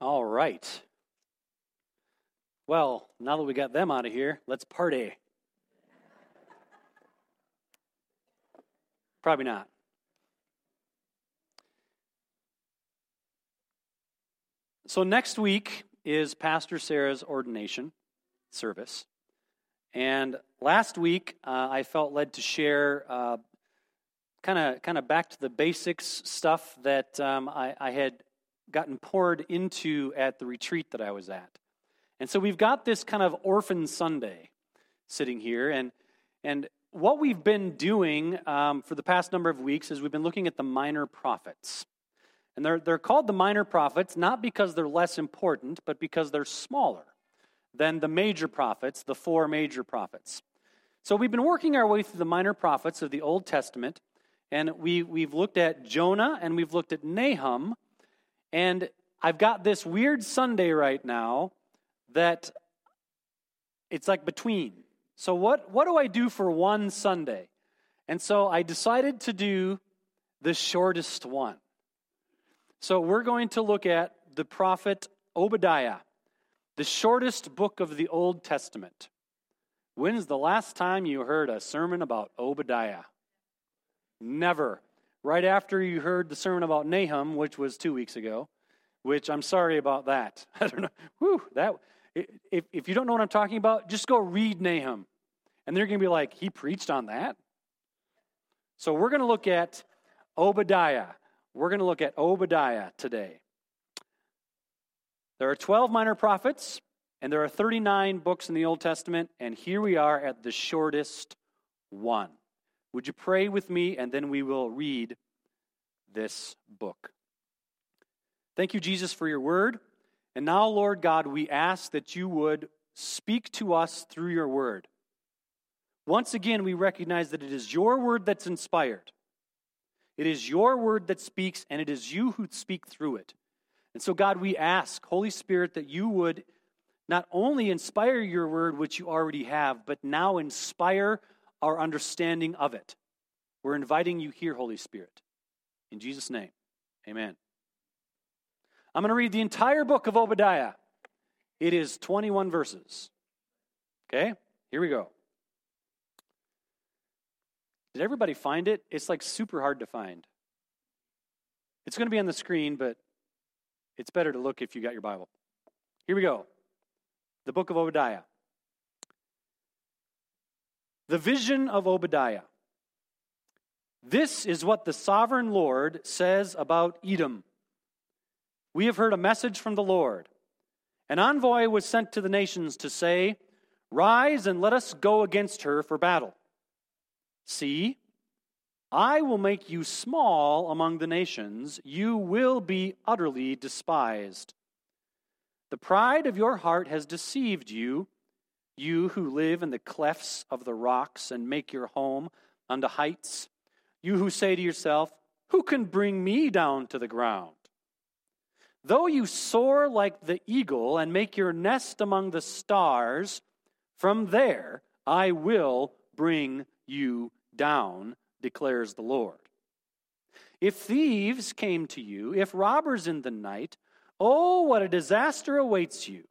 All right. Well, now that we got them out of here, let's party. Probably not. So, next week is Pastor Sarah's ordination service. And last week, uh, I felt led to share kind of kind of back to the basics stuff that um, I, I had gotten poured into at the retreat that I was at. And so we've got this kind of orphan Sunday sitting here. And, and what we've been doing um, for the past number of weeks is we've been looking at the minor prophets. And they're, they're called the minor prophets not because they're less important, but because they're smaller than the major prophets, the four major prophets. So we've been working our way through the minor prophets of the Old Testament, and we, we've looked at Jonah and we've looked at Nahum. And I've got this weird Sunday right now that it's like between. So, what, what do I do for one Sunday? And so I decided to do the shortest one. So, we're going to look at the prophet Obadiah, the shortest book of the Old Testament. When's the last time you heard a sermon about Obadiah? Never. Right after you heard the sermon about Nahum, which was two weeks ago, which I'm sorry about that. I don't know. Whew, that, if, if you don't know what I'm talking about, just go read Nahum. And they're going to be like, he preached on that? So we're going to look at Obadiah. We're going to look at Obadiah today. There are 12 minor prophets, and there are 39 books in the Old Testament, and here we are at the shortest one. Would you pray with me, and then we will read this book. Thank you, Jesus, for your word. And now, Lord God, we ask that you would speak to us through your word. Once again, we recognize that it is your word that's inspired. It is your word that speaks, and it is you who speak through it. And so, God, we ask, Holy Spirit, that you would not only inspire your word, which you already have, but now inspire our understanding of it. We're inviting you here, Holy Spirit. In Jesus' name, amen. I'm going to read the entire book of Obadiah. It is 21 verses. Okay, here we go. Did everybody find it? It's like super hard to find. It's going to be on the screen, but it's better to look if you got your Bible. Here we go. The book of Obadiah. The vision of Obadiah. This is what the sovereign Lord says about Edom. We have heard a message from the Lord. An envoy was sent to the nations to say, Rise and let us go against her for battle. See, I will make you small among the nations, you will be utterly despised. The pride of your heart has deceived you you who live in the clefts of the rocks and make your home on the heights, you who say to yourself, Who can bring me down to the ground? Though you soar like the eagle and make your nest among the stars, from there I will bring you down, declares the Lord. If thieves came to you, if robbers in the night, oh, what a disaster awaits you.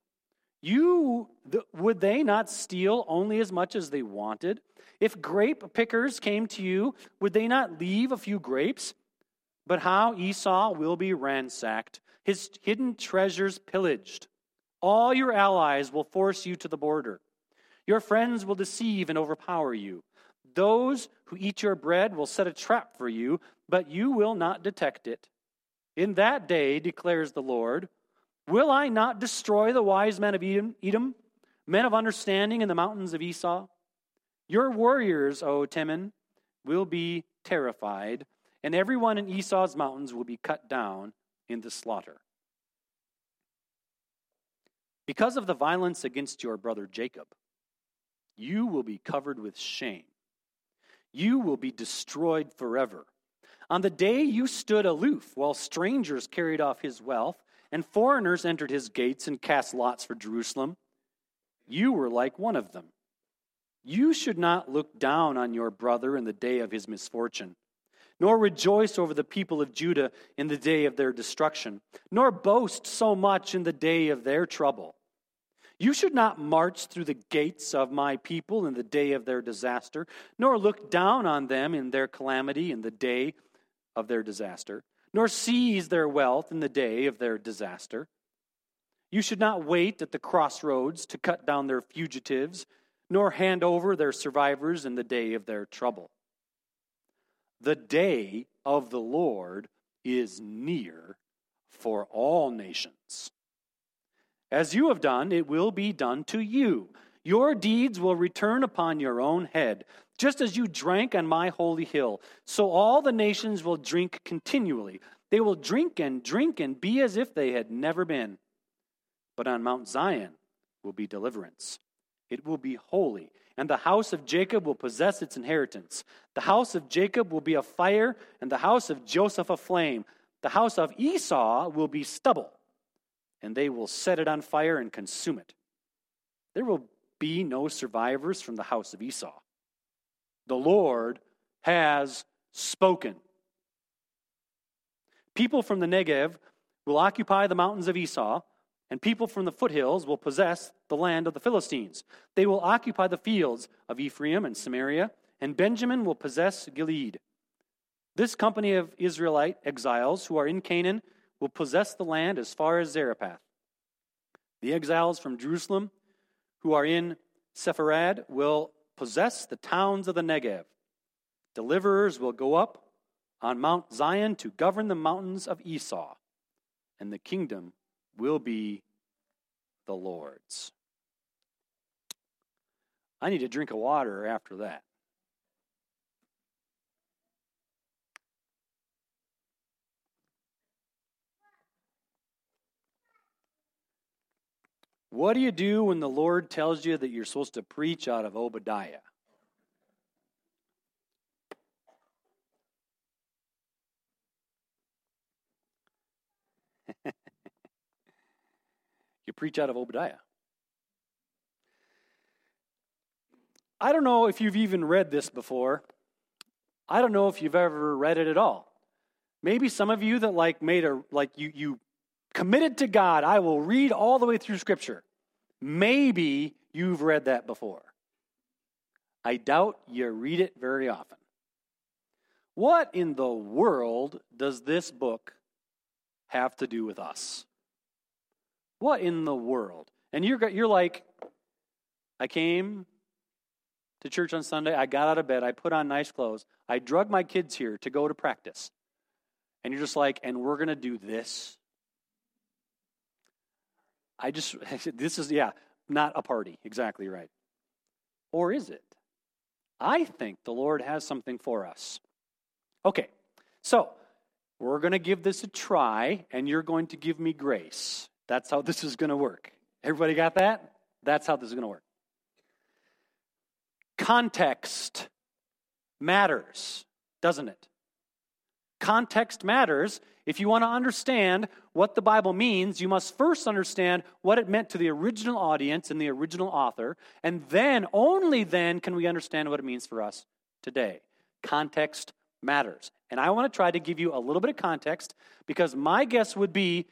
You would they not steal only as much as they wanted? If grape pickers came to you, would they not leave a few grapes? But how Esau will be ransacked, his hidden treasures pillaged. All your allies will force you to the border. Your friends will deceive and overpower you. Those who eat your bread will set a trap for you, but you will not detect it. In that day, declares the Lord, Will I not destroy the wise men of Edom, men of understanding in the mountains of Esau? Your warriors, O Teman, will be terrified, and everyone in Esau's mountains will be cut down in the slaughter. Because of the violence against your brother Jacob, you will be covered with shame. You will be destroyed forever. On the day you stood aloof while strangers carried off his wealth, and foreigners entered his gates and cast lots for Jerusalem. You were like one of them. You should not look down on your brother in the day of his misfortune. nor rejoice over the people of Judah in the day of their destruction, nor boast so much in the day of their trouble. You should not march through the gates of my people in the day of their disaster, nor look down on them in their calamity in the day of their disaster, nor seize their wealth in the day of their disaster. You should not wait at the crossroads to cut down their fugitives, nor hand over their survivors in the day of their trouble. The day of the Lord is near for all nations. As you have done, it will be done to you. Your deeds will return upon your own head. Just as you drank on my holy hill, so all the nations will drink continually. They will drink and drink and be as if they had never been. But on Mount Zion will be deliverance. It will be holy, and the house of Jacob will possess its inheritance. The house of Jacob will be a fire, and the house of Joseph a flame. The house of Esau will be stubble and they will set it on fire and consume it. There will be no survivors from the house of Esau. The Lord has spoken. People from the Negev will occupy the mountains of Esau, and people from the foothills will possess the land of the Philistines. They will occupy the fields of Ephraim and Samaria, and Benjamin will possess Gilead. This company of Israelite exiles who are in Canaan will possess the land as far as Zarephath. The exiles from Jerusalem who are in Sepharad will possess the towns of the Negev. Deliverers will go up on Mount Zion to govern the mountains of Esau, and the kingdom will be the Lord's. I need a drink of water after that. What do you do when the Lord tells you that you're supposed to preach out of Obadiah? you preach out of Obadiah. I don't know if you've even read this before. I don't know if you've ever read it at all. Maybe some of you that like made a like you you committed to God, I will read all the way through Scripture. Maybe you've read that before. I doubt you read it very often. What in the world does this book have to do with us? What in the world? And you're, you're like, I came to church on Sunday, I got out of bed, I put on nice clothes, I drug my kids here to go to practice. And you're just like, and we're going to do this? I just, this is, yeah, not a party. Exactly right. Or is it? I think the Lord has something for us. Okay, so we're going to give this a try, and you're going to give me grace. That's how this is going to work. Everybody got that? That's how this is going to work. Context matters, doesn't it? Context matters. If you want to understand what the Bible means, you must first understand what it meant to the original audience and the original author, and then, only then, can we understand what it means for us today. Context matters. And I want to try to give you a little bit of context because my guess would be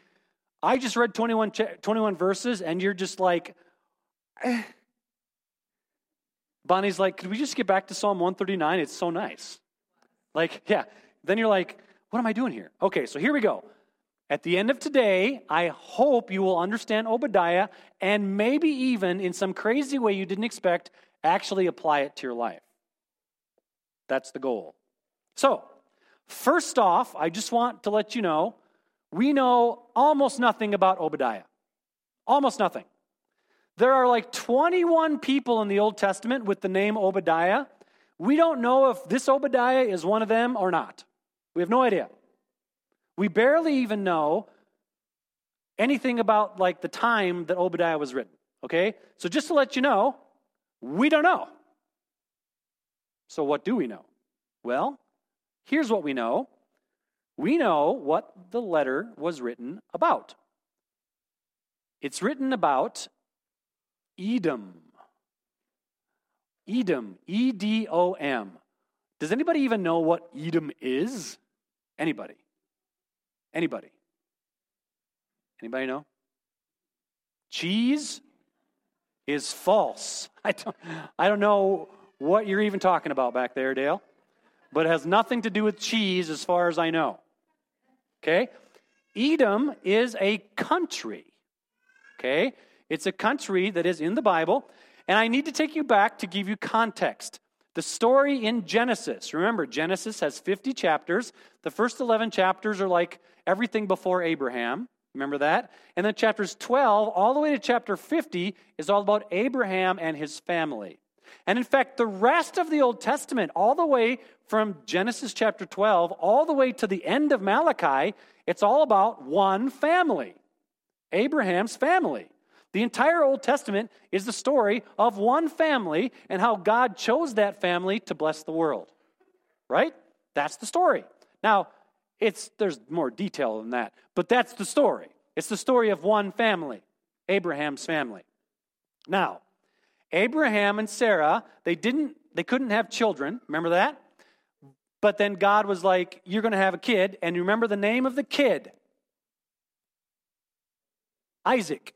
I just read 21, 21 verses, and you're just like, eh. Bonnie's like, could we just get back to Psalm 139? It's so nice. Like, yeah, then you're like, what am I doing here? Okay, so here we go. At the end of today, I hope you will understand Obadiah and maybe even in some crazy way you didn't expect, actually apply it to your life. That's the goal. So, first off, I just want to let you know we know almost nothing about Obadiah. Almost nothing. There are like 21 people in the Old Testament with the name Obadiah. We don't know if this Obadiah is one of them or not. We have no idea. We barely even know anything about like the time that Obadiah was written. Okay? So just to let you know, we don't know. So what do we know? Well, here's what we know. We know what the letter was written about. It's written about Edom. Edom, E D O M. Does anybody even know what Edom is? Anybody? Anybody? Anybody know? Cheese is false. I don't, I don't know what you're even talking about back there, Dale, but it has nothing to do with cheese as far as I know. Okay? Edom is a country. Okay? It's a country that is in the Bible. And I need to take you back to give you context. The story in Genesis, remember, Genesis has 50 chapters. The first 11 chapters are like everything before Abraham. Remember that? And then chapters 12 all the way to chapter 50 is all about Abraham and his family. And in fact, the rest of the Old Testament, all the way from Genesis chapter 12 all the way to the end of Malachi, it's all about one family Abraham's family. The entire Old Testament is the story of one family and how God chose that family to bless the world. Right? That's the story. Now, it's there's more detail than that, but that's the story. It's the story of one family, Abraham's family. Now, Abraham and Sarah, they didn't they couldn't have children, remember that? But then God was like, You're going to have a kid. And you remember the name of the kid? Isaac.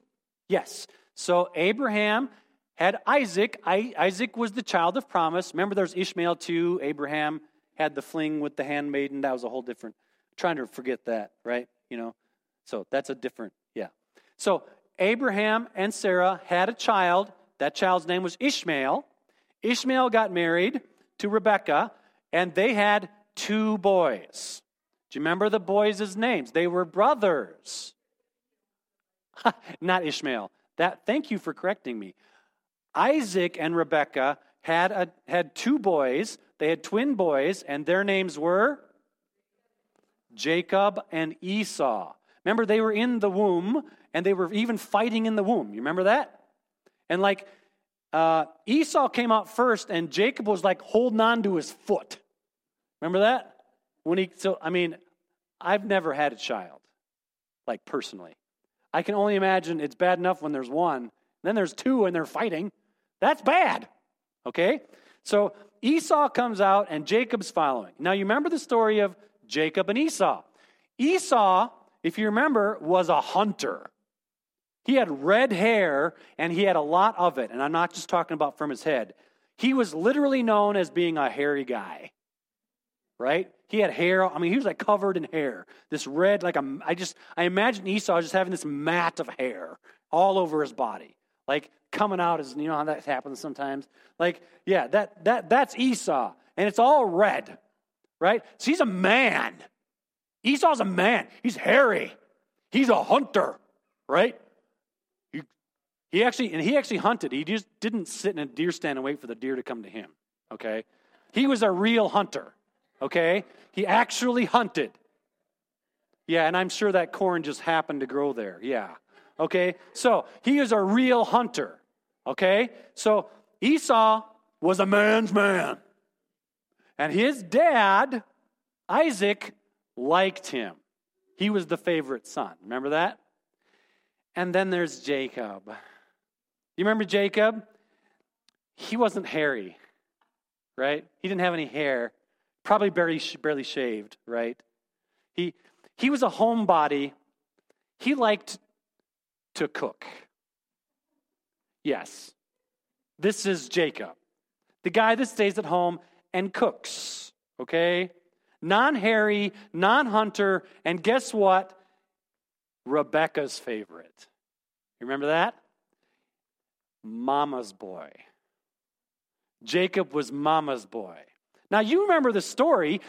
Yes. So Abraham had Isaac. I, Isaac was the child of promise. Remember, there's Ishmael too. Abraham had the fling with the handmaiden. That was a whole different. trying to forget that, right? You know, so that's a different. Yeah. So Abraham and Sarah had a child. That child's name was Ishmael. Ishmael got married to Rebekah and they had two boys. Do you remember the boys' names? They were brothers. Not Ishmael. That thank you for correcting me. Isaac and Rebekah had a, had two boys. They had twin boys, and their names were Jacob and Esau. Remember, they were in the womb, and they were even fighting in the womb. You remember that? And like uh, Esau came out first, and Jacob was like holding on to his foot. Remember that? When he, so, I mean, I've never had a child, like personally. I can only imagine it's bad enough when there's one, then there's two and they're fighting. That's bad. Okay? So Esau comes out and Jacob's following. Now, you remember the story of Jacob and Esau. Esau, if you remember, was a hunter. He had red hair and he had a lot of it. And I'm not just talking about from his head. He was literally known as being a hairy guy right? He had hair. I mean, he was like covered in hair. This red, like a, I just, I imagine Esau just having this mat of hair all over his body, like coming out as, you know how that happens sometimes? Like, yeah, that, that, that's Esau. And it's all red, right? So he's a man. Esau's a man. He's hairy. He's a hunter, right? He, he actually, and he actually hunted. He just didn't sit in a deer stand and wait for the deer to come to him, okay? He was a real hunter okay? He actually hunted. Yeah, and I'm sure that corn just happened to grow there. Yeah. Okay? So he is a real hunter. Okay? So Esau was a man's man. And his dad, Isaac, liked him. He was the favorite son. Remember that? And then there's Jacob. You remember Jacob? He wasn't hairy, right? He didn't have any hair. Probably barely, barely shaved, right? He, he was a homebody. He liked to cook. Yes, this is Jacob, the guy that stays at home and cooks, okay? Non hairy, non hunter, and guess what? Rebecca's favorite. You remember that? Mama's boy. Jacob was Mama's boy. Now you remember the story.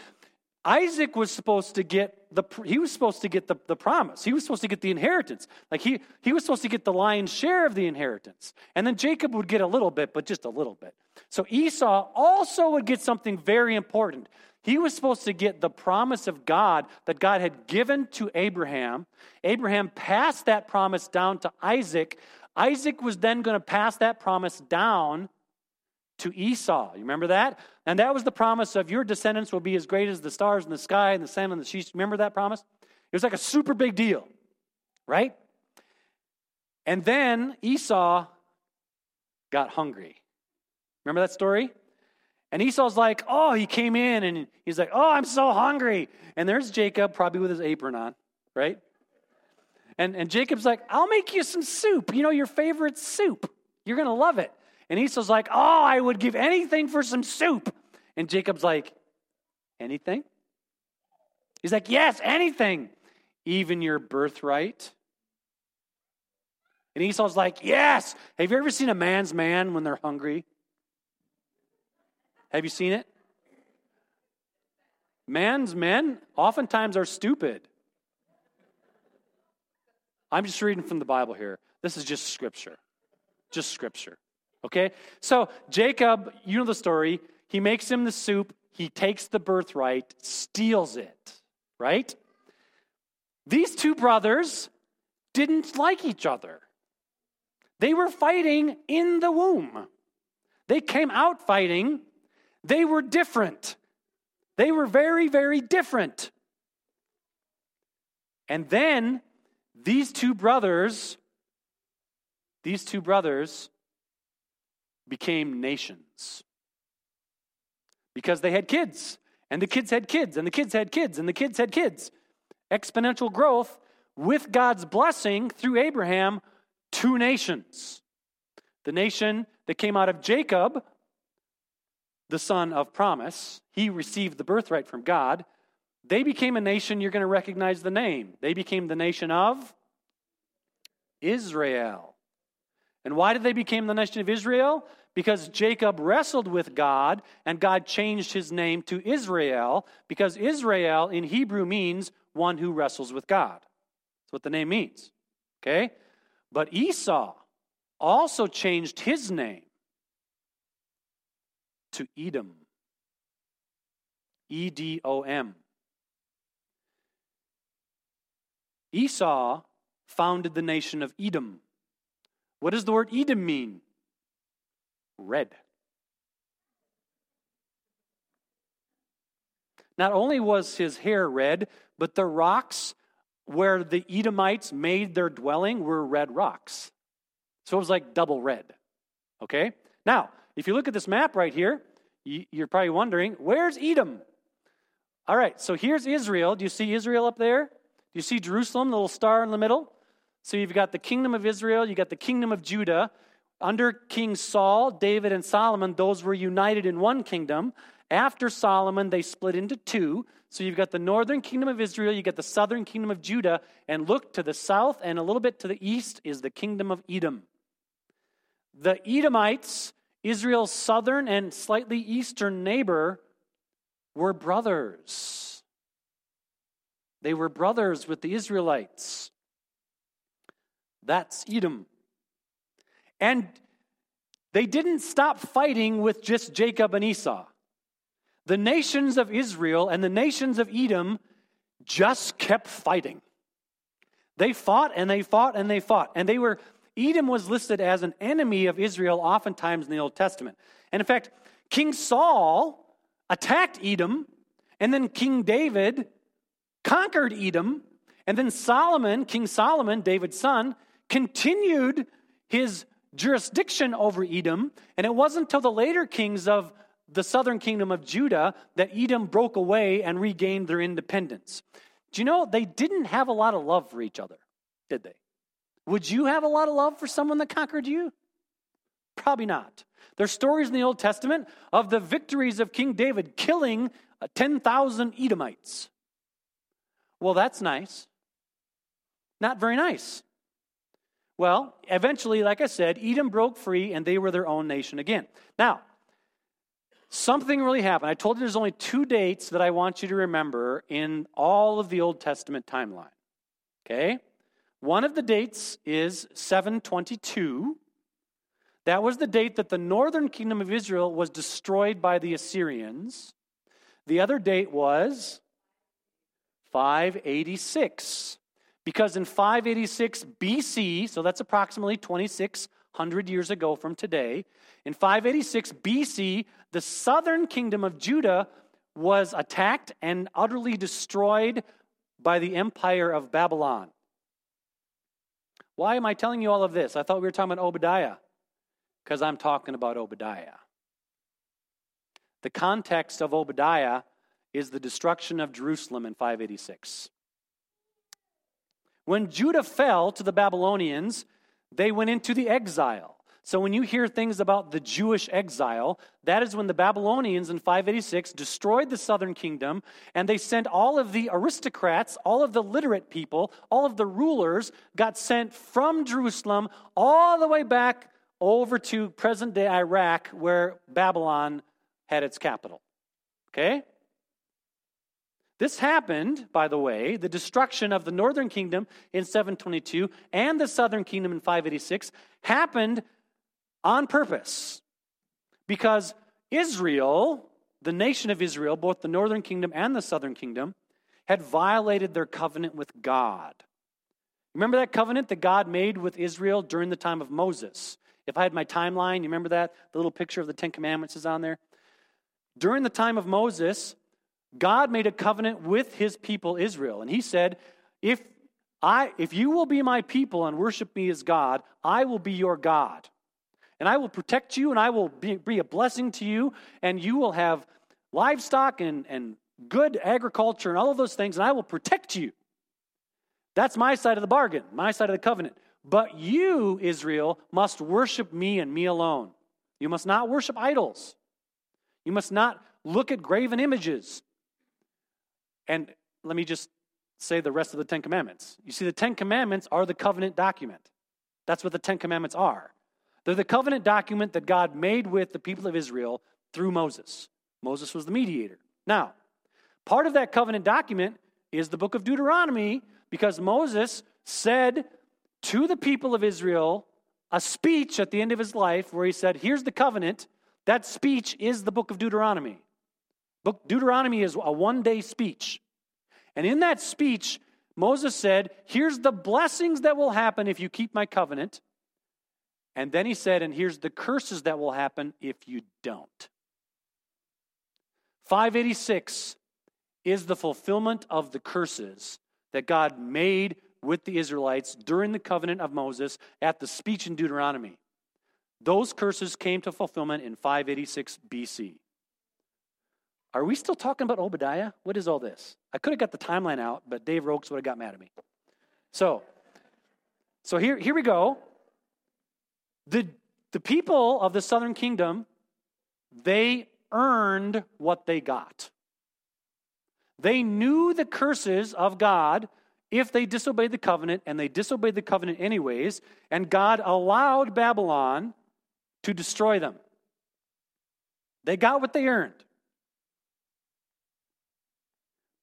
Isaac was supposed to get the he was supposed to get the, the promise. He was supposed to get the inheritance. Like he he was supposed to get the lion's share of the inheritance. And then Jacob would get a little bit, but just a little bit. So Esau also would get something very important. He was supposed to get the promise of God that God had given to Abraham. Abraham passed that promise down to Isaac. Isaac was then going to pass that promise down to Esau. You remember that? And that was the promise of your descendants will be as great as the stars in the sky and the sand and the seas. Remember that promise? It was like a super big deal, right? And then Esau got hungry. Remember that story? And Esau's like, oh, he came in and he's like, oh, I'm so hungry. And there's Jacob, probably with his apron on, right? And, and Jacob's like, I'll make you some soup, you know, your favorite soup. You're going to love it. And Esau's like, oh, I would give anything for some soup. And Jacob's like, anything? He's like, yes, anything, even your birthright. And Esau's like, yes. Have you ever seen a man's man when they're hungry? Have you seen it? Man's men oftentimes are stupid. I'm just reading from the Bible here. This is just scripture. Just scripture. Okay? So, Jacob, you know the story. He makes him the soup. He takes the birthright, steals it, right? These two brothers didn't like each other. They were fighting in the womb. They came out fighting. They were different. They were very, very different. And then these two brothers, these two brothers became nations because they had kids, and the kids had kids, and the kids had kids, and the kids had kids. Exponential growth with God's blessing through Abraham, two nations. The nation that came out of Jacob, the son of promise, he received the birthright from God. They became a nation, you're going to recognize the name. They became the nation of Israel. And why did they become the nation of Israel? Because Jacob wrestled with God and God changed his name to Israel because Israel in Hebrew means one who wrestles with God. That's what the name means. Okay? But Esau also changed his name to Edom. E D O M. Esau founded the nation of Edom. What does the word Edom mean? Red. Not only was his hair red, but the rocks where the Edomites made their dwelling were red rocks. So it was like double red. Okay? Now, if you look at this map right here, you're probably wondering, where's Edom? All right, so here's Israel. Do you see Israel up there? Do you see Jerusalem, the little star in the middle? So you've got the kingdom of Israel, you've got the kingdom of Judah. Under King Saul, David, and Solomon, those were united in one kingdom. After Solomon, they split into two. So you've got the northern kingdom of Israel, you've got the southern kingdom of Judah, and look to the south and a little bit to the east is the kingdom of Edom. The Edomites, Israel's southern and slightly eastern neighbor, were brothers. They were brothers with the Israelites. That's Edom. And they didn't stop fighting with just Jacob and Esau. The nations of Israel and the nations of Edom just kept fighting. They fought and they fought and they fought. And they were, Edom was listed as an enemy of Israel oftentimes in the Old Testament. And in fact, King Saul attacked Edom, and then King David conquered Edom, and then Solomon, King Solomon, David's son, continued his jurisdiction over Edom, and it wasn't until the later kings of the southern kingdom of Judah that Edom broke away and regained their independence. Do you know they didn't have a lot of love for each other, did they? Would you have a lot of love for someone that conquered you? Probably not. There's stories in the Old Testament of the victories of King David killing uh, 10,000 Edomites. Well, that's nice. Not very nice. Well, eventually, like I said, Edom broke free and they were their own nation again. Now, something really happened. I told you there's only two dates that I want you to remember in all of the Old Testament timeline. Okay? One of the dates is 722. That was the date that the northern kingdom of Israel was destroyed by the Assyrians. The other date was 586. Because in 586 BC, so that's approximately 2600 years ago from today, in 586 BC, the southern kingdom of Judah was attacked and utterly destroyed by the empire of Babylon. Why am I telling you all of this? I thought we were talking about Obadiah. Because I'm talking about Obadiah. The context of Obadiah is the destruction of Jerusalem in 586. When Judah fell to the Babylonians, they went into the exile. So when you hear things about the Jewish exile, that is when the Babylonians in 586 destroyed the southern kingdom and they sent all of the aristocrats, all of the literate people, all of the rulers got sent from Jerusalem all the way back over to present day Iraq where Babylon had its capital. Okay? This happened, by the way, the destruction of the northern kingdom in 722 and the southern kingdom in 586 happened on purpose. Because Israel, the nation of Israel, both the northern kingdom and the southern kingdom, had violated their covenant with God. Remember that covenant that God made with Israel during the time of Moses? If I had my timeline, you remember that? The little picture of the Ten Commandments is on there. During the time of Moses, God made a covenant with his people Israel. And he said, if, I, if you will be my people and worship me as God, I will be your God. And I will protect you and I will be, be a blessing to you. And you will have livestock and, and good agriculture and all of those things. And I will protect you. That's my side of the bargain, my side of the covenant. But you, Israel, must worship me and me alone. You must not worship idols. You must not look at graven images. And let me just say the rest of the Ten Commandments. You see, the Ten Commandments are the covenant document. That's what the Ten Commandments are. They're the covenant document that God made with the people of Israel through Moses. Moses was the mediator. Now, part of that covenant document is the book of Deuteronomy because Moses said to the people of Israel a speech at the end of his life where he said, Here's the covenant. That speech is the book of Deuteronomy. Book Deuteronomy is a one day speech. And in that speech, Moses said, Here's the blessings that will happen if you keep my covenant. And then he said, And here's the curses that will happen if you don't. 586 is the fulfillment of the curses that God made with the Israelites during the covenant of Moses at the speech in Deuteronomy. Those curses came to fulfillment in 586 BC. Are we still talking about Obadiah? What is all this? I could have got the timeline out, but Dave Rokes would have got mad at me. So, so here, here we go. The, the people of the southern kingdom, they earned what they got. They knew the curses of God if they disobeyed the covenant, and they disobeyed the covenant anyways, and God allowed Babylon to destroy them. They got what they earned.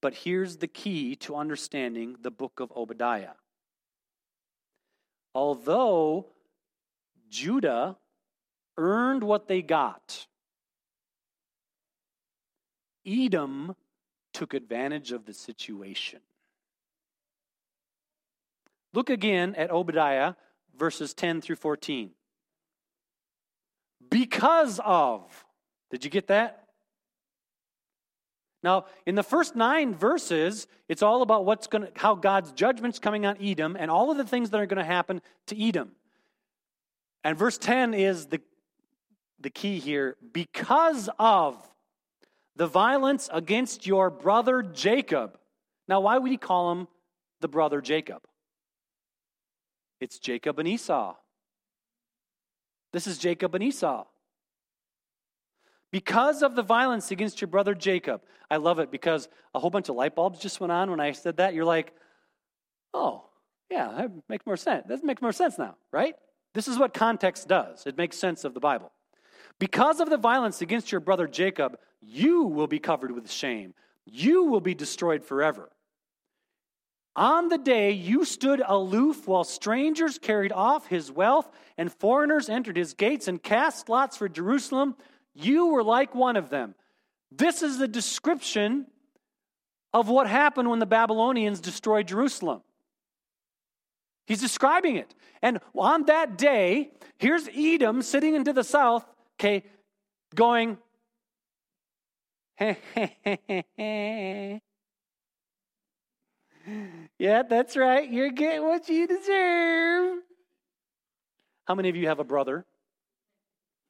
But here's the key to understanding the book of Obadiah. Although Judah earned what they got, Edom took advantage of the situation. Look again at Obadiah verses 10 through 14. Because of, did you get that? Now, in the first nine verses, it's all about what's going to, how God's judgment's coming on Edom and all of the things that are going to happen to Edom. And verse 10 is the, the key here. Because of the violence against your brother Jacob. Now, why would he call him the brother Jacob? It's Jacob and Esau. This is Jacob and Esau because of the violence against your brother Jacob. I love it because a whole bunch of light bulbs just went on when I said that. You're like, oh, yeah, that makes more sense. That makes more sense now, right? This is what context does. It makes sense of the Bible. Because of the violence against your brother Jacob, you will be covered with shame. You will be destroyed forever. On the day you stood aloof while strangers carried off his wealth and foreigners entered his gates and cast lots for Jerusalem, you were like one of them. This is the description of what happened when the Babylonians destroyed Jerusalem. He's describing it. And on that day, here's Edom sitting into the south, okay, going, yeah, that's right. You're getting what you deserve. How many of you have a brother?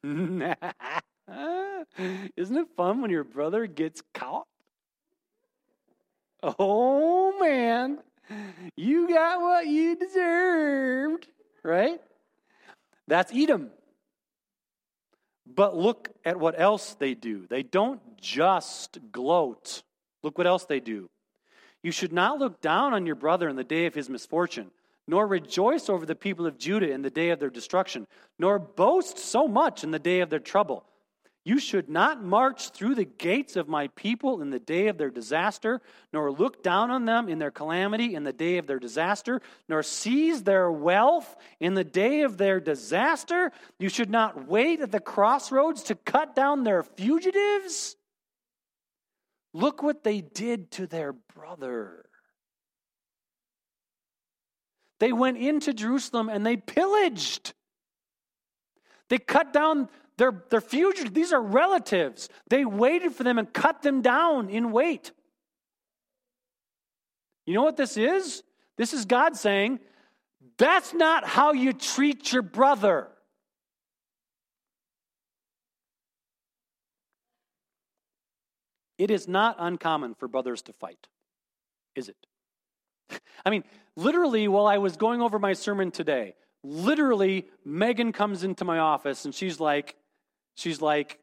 Isn't it fun when your brother gets caught? Oh man, you got what you deserved, right? That's Edom. But look at what else they do. They don't just gloat. Look what else they do. You should not look down on your brother in the day of his misfortune, nor rejoice over the people of Judah in the day of their destruction, nor boast so much in the day of their trouble. You should not march through the gates of my people in the day of their disaster, nor look down on them in their calamity in the day of their disaster, nor seize their wealth in the day of their disaster. You should not wait at the crossroads to cut down their fugitives. Look what they did to their brother. They went into Jerusalem and they pillaged. They cut down their, their fugitives. These are relatives. They waited for them and cut them down in wait. You know what this is? This is God saying, that's not how you treat your brother. It is not uncommon for brothers to fight, is it? I mean, literally, while I was going over my sermon today, literally, Megan comes into my office and she's like, she's like,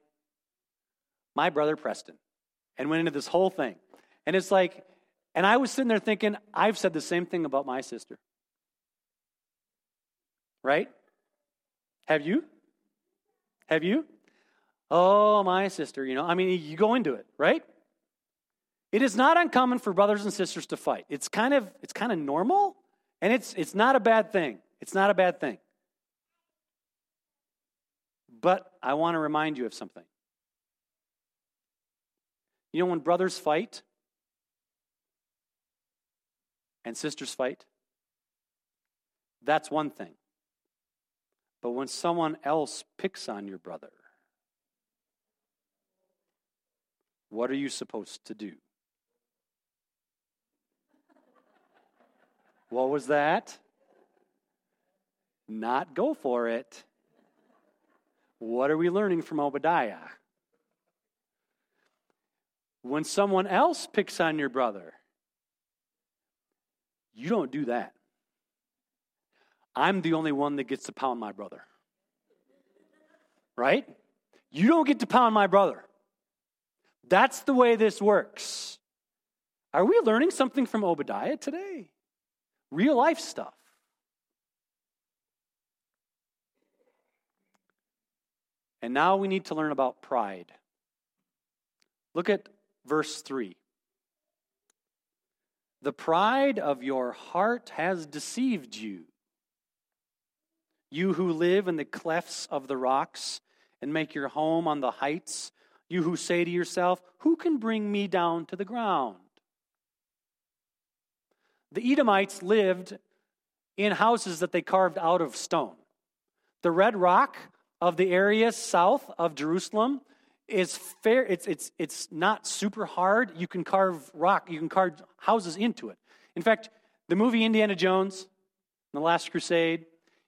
my brother Preston, and went into this whole thing. And it's like, and I was sitting there thinking, I've said the same thing about my sister. Right? Have you? Have you? Oh, my sister, you know, I mean, you go into it, right? It is not uncommon for brothers and sisters to fight. It's kind of it's kind of normal, and it's it's not a bad thing. It's not a bad thing. But I want to remind you of something. You know when brothers fight and sisters fight? That's one thing. But when someone else picks on your brother, what are you supposed to do? What was that? Not go for it. What are we learning from Obadiah? When someone else picks on your brother, you don't do that. I'm the only one that gets to pound my brother. Right? You don't get to pound my brother. That's the way this works. Are we learning something from Obadiah today? Real life stuff. And now we need to learn about pride. Look at verse 3. The pride of your heart has deceived you. You who live in the clefts of the rocks and make your home on the heights, you who say to yourself, Who can bring me down to the ground? The Edomites lived in houses that they carved out of stone. The red rock of the area south of Jerusalem is fair it's it's it's not super hard. You can carve rock you can carve houses into it. In fact the movie indiana jones the last crusade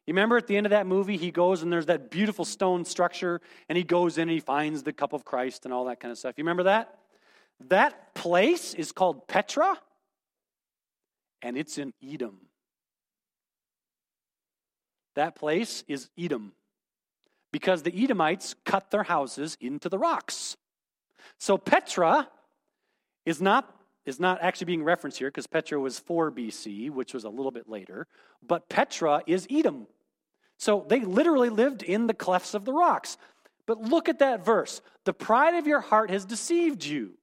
you remember at the end of that movie he goes and there's that beautiful stone structure and he goes in and he finds the cup of christ and all that kind of stuff. You remember that? That place is called petra and it's in Edom. That place is Edom because the Edomites cut their houses into the rocks. So Petra is not is not actually being referenced here because Petra was 4 BC, which was a little bit later, but Petra is Edom. So they literally lived in the clefts of the rocks. But look at that verse. The pride of your heart has deceived you.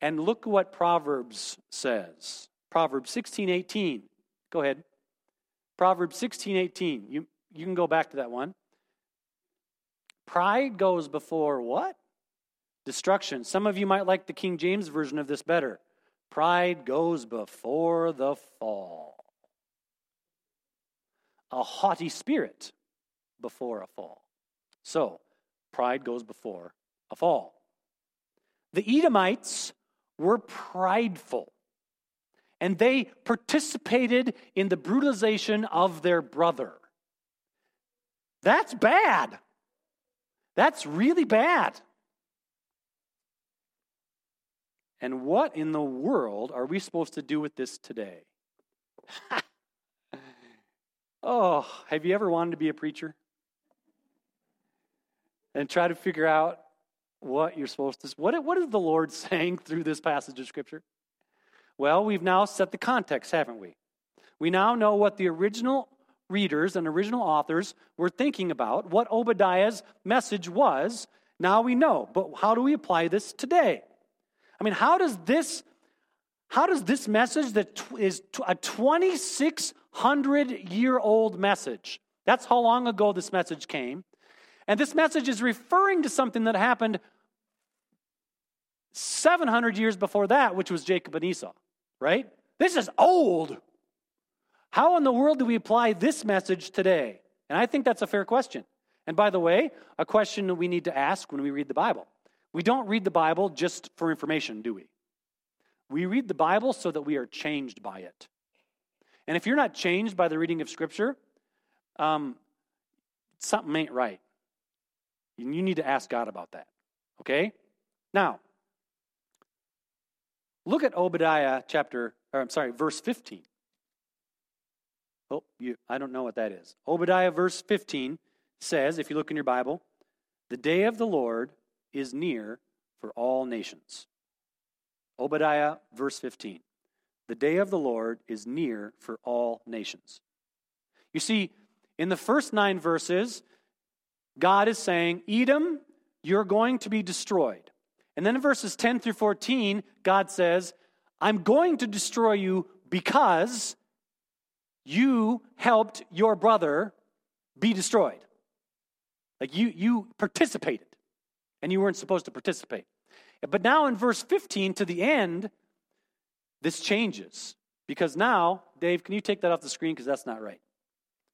And look what Proverbs says. Proverbs 16, 18. Go ahead. Proverbs 16, 18. You, you can go back to that one. Pride goes before what? Destruction. Some of you might like the King James version of this better. Pride goes before the fall. A haughty spirit before a fall. So, pride goes before a fall. The Edomites were prideful, and they participated in the brutalization of their brother. That's bad. That's really bad. And what in the world are we supposed to do with this today? oh, have you ever wanted to be a preacher? And try to figure out what you're supposed to what what is the Lord saying through this passage of scripture? Well, we've now set the context, haven't we? We now know what the original readers and original authors were thinking about, what Obadiah's message was. Now we know, but how do we apply this today? I mean, how does this how does this message that is a 2600 year old message that's how long ago this message came and this message is referring to something that happened 700 years before that which was jacob and esau right this is old how in the world do we apply this message today and i think that's a fair question and by the way a question that we need to ask when we read the bible we don't read the Bible just for information, do we? We read the Bible so that we are changed by it. And if you're not changed by the reading of Scripture, um, something ain't right. And You need to ask God about that. Okay? Now, look at Obadiah chapter, or I'm sorry, verse 15. Oh, you, I don't know what that is. Obadiah verse 15 says, if you look in your Bible, the day of the Lord is near for all nations. Obadiah, verse 15. The day of the Lord is near for all nations. You see, in the first nine verses, God is saying, Edom, you're going to be destroyed. And then in verses 10 through 14, God says, I'm going to destroy you because you helped your brother be destroyed. Like you, you participated and you weren't supposed to participate. But now in verse 15 to the end, this changes. Because now, Dave, can you take that off the screen? Because that's not right.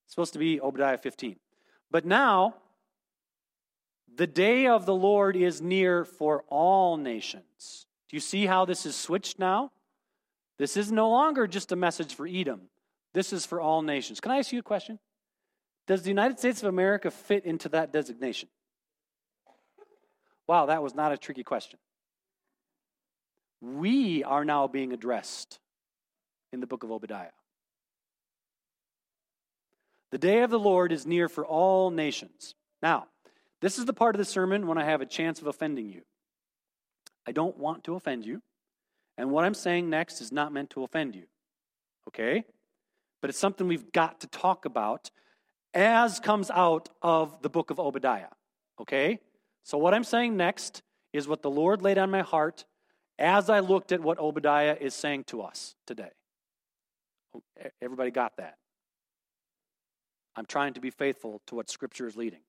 It's supposed to be Obadiah 15. But now, the day of the Lord is near for all nations. Do you see how this is switched now? This is no longer just a message for Edom. This is for all nations. Can I ask you a question? Does the United States of America fit into that designation? Wow, that was not a tricky question. We are now being addressed in the book of Obadiah. The day of the Lord is near for all nations. Now, this is the part of the sermon when I have a chance of offending you. I don't want to offend you, and what I'm saying next is not meant to offend you. Okay? But it's something we've got to talk about as comes out of the book of Obadiah. Okay? So, what I'm saying next is what the Lord laid on my heart as I looked at what Obadiah is saying to us today. Oh, everybody got that? I'm trying to be faithful to what Scripture is leading.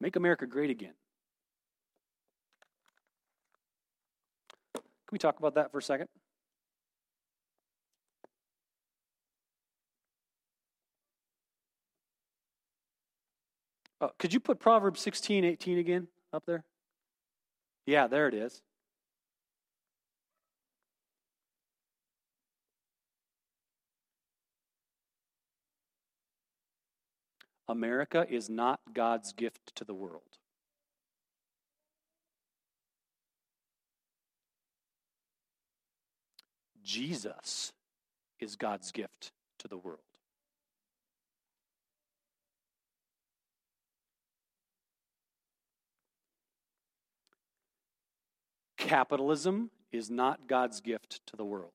Make America great again. Can we talk about that for a second? Uh, could you put Proverbs 16, 18 again up there? Yeah, there it is. America is not God's gift to the world. Jesus is God's gift to the world. Capitalism is not God's gift to the world.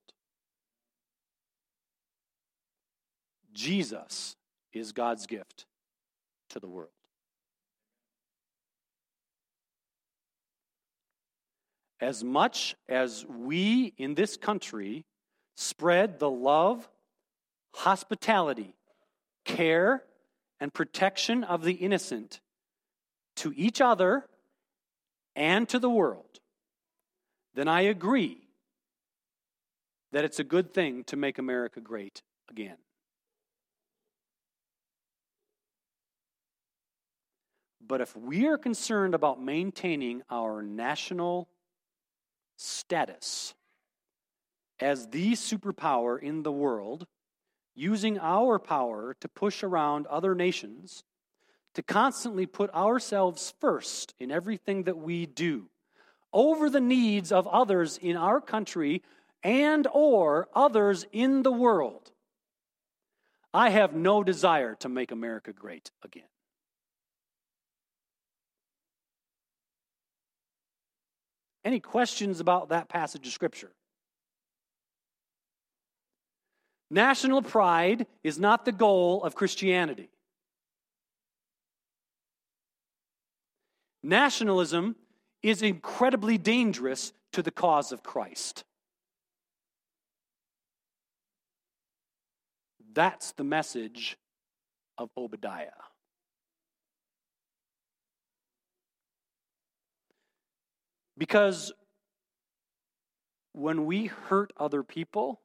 Jesus is God's gift to the world. As much as we in this country spread the love, hospitality, care, and protection of the innocent to each other and to the world, then I agree that it's a good thing to make America great again. But if we are concerned about maintaining our national status as the superpower in the world, using our power to push around other nations, to constantly put ourselves first in everything that we do, over the needs of others in our country and or others in the world. I have no desire to make America great again. Any questions about that passage of Scripture? National pride is not the goal of Christianity. Nationalism is incredibly dangerous to the cause of Christ. That's the message of Obadiah. Because when we hurt other people,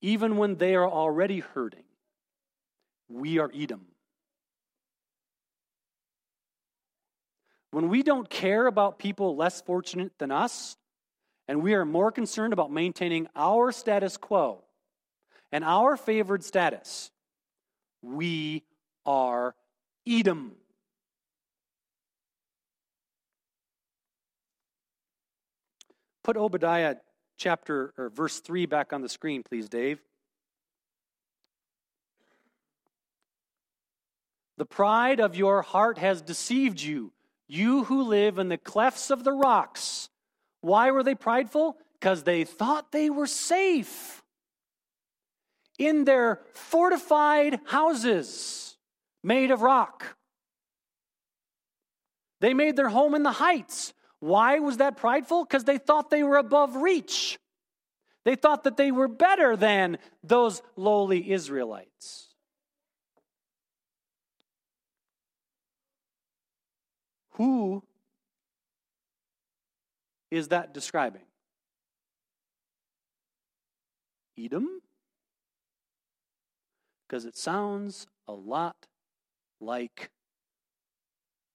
even when they are already hurting, we are Edom. When we don't care about people less fortunate than us, and we are more concerned about maintaining our status quo and our favored status, we are Edom. Put Obadiah chapter or verse 3 back on the screen, please, Dave. The pride of your heart has deceived you, you who live in the clefts of the rocks. Why were they prideful? Because they thought they were safe in their fortified houses made of rock. They made their home in the heights. Why was that prideful? Because they thought they were above reach. They thought that they were better than those lowly Israelites. Who is that describing? Edom? Because it sounds a lot like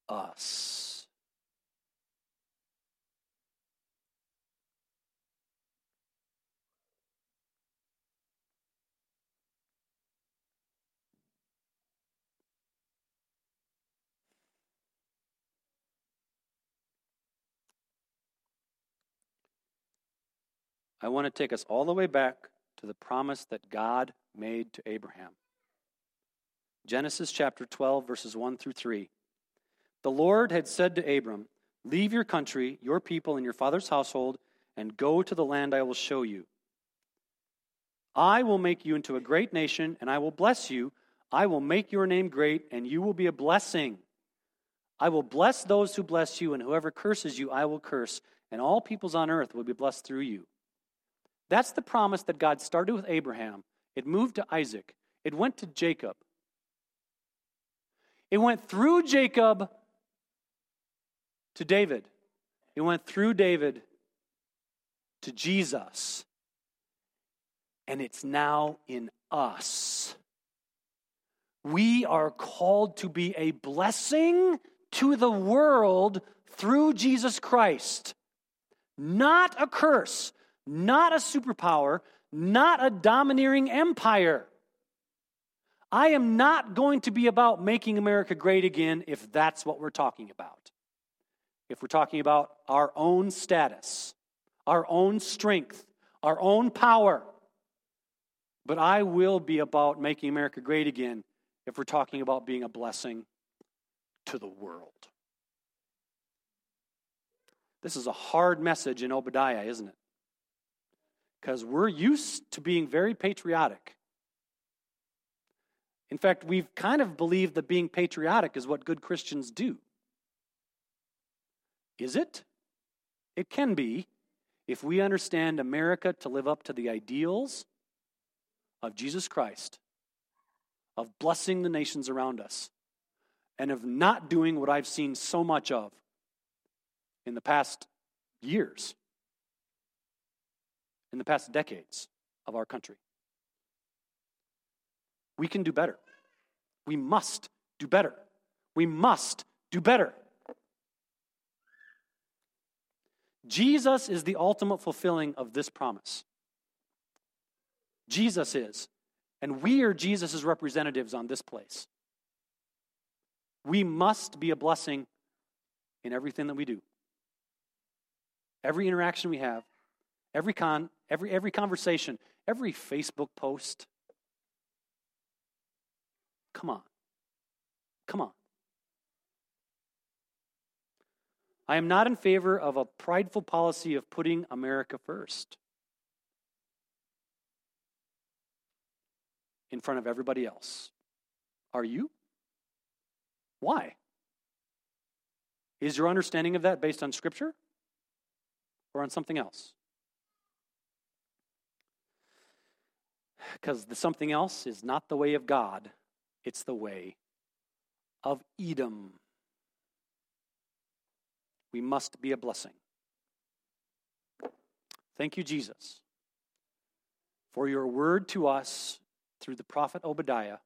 us. I want to take us all the way back to the promise that God made to Abraham. Genesis chapter 12, verses 1 through 3. The Lord had said to Abram, Leave your country, your people, and your father's household, and go to the land I will show you. I will make you into a great nation, and I will bless you. I will make your name great, and you will be a blessing. I will bless those who bless you, and whoever curses you, I will curse, and all peoples on earth will be blessed through you. That's the promise that God started with Abraham. It moved to Isaac, it went to Jacob. It went through Jacob to David. It went through David to Jesus. And it's now in us. We are called to be a blessing to the world through Jesus Christ, not a curse not a superpower, not a domineering empire. I am not going to be about making America great again if that's what we're talking about. If we're talking about our own status, our own strength, our own power. But I will be about making America great again if we're talking about being a blessing to the world. This is a hard message in Obadiah, isn't it? Because we're used to being very patriotic. In fact, we've kind of believed that being patriotic is what good Christians do. Is it? It can be if we understand America to live up to the ideals of Jesus Christ, of blessing the nations around us, and of not doing what I've seen so much of in the past years in the past decades of our country. We can do better. We must do better. We must do better. Jesus is the ultimate fulfilling of this promise. Jesus is. And we are Jesus' representatives on this place. We must be a blessing in everything that we do. Every interaction we have, every con, every every conversation, every Facebook post. Come on. Come on. I am not in favor of a prideful policy of putting America first in front of everybody else. Are you? Why? Is your understanding of that based on Scripture or on something else? Because the something else is not the way of God, it's the way of Edom. We must be a blessing. Thank you, Jesus, for your word to us through the prophet Obadiah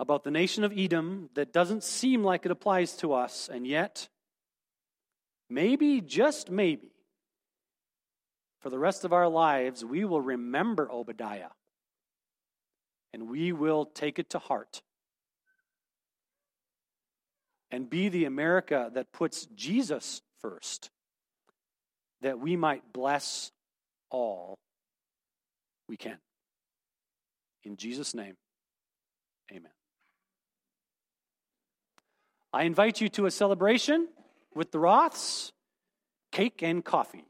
about the nation of Edom that doesn't seem like it applies to us, and yet, maybe, just maybe, for the rest of our lives, we will remember Obadiah and we will take it to heart and be the America that puts Jesus first, that we might bless all we can. In Jesus' name, amen. I invite you to a celebration with the Roths, cake and coffee.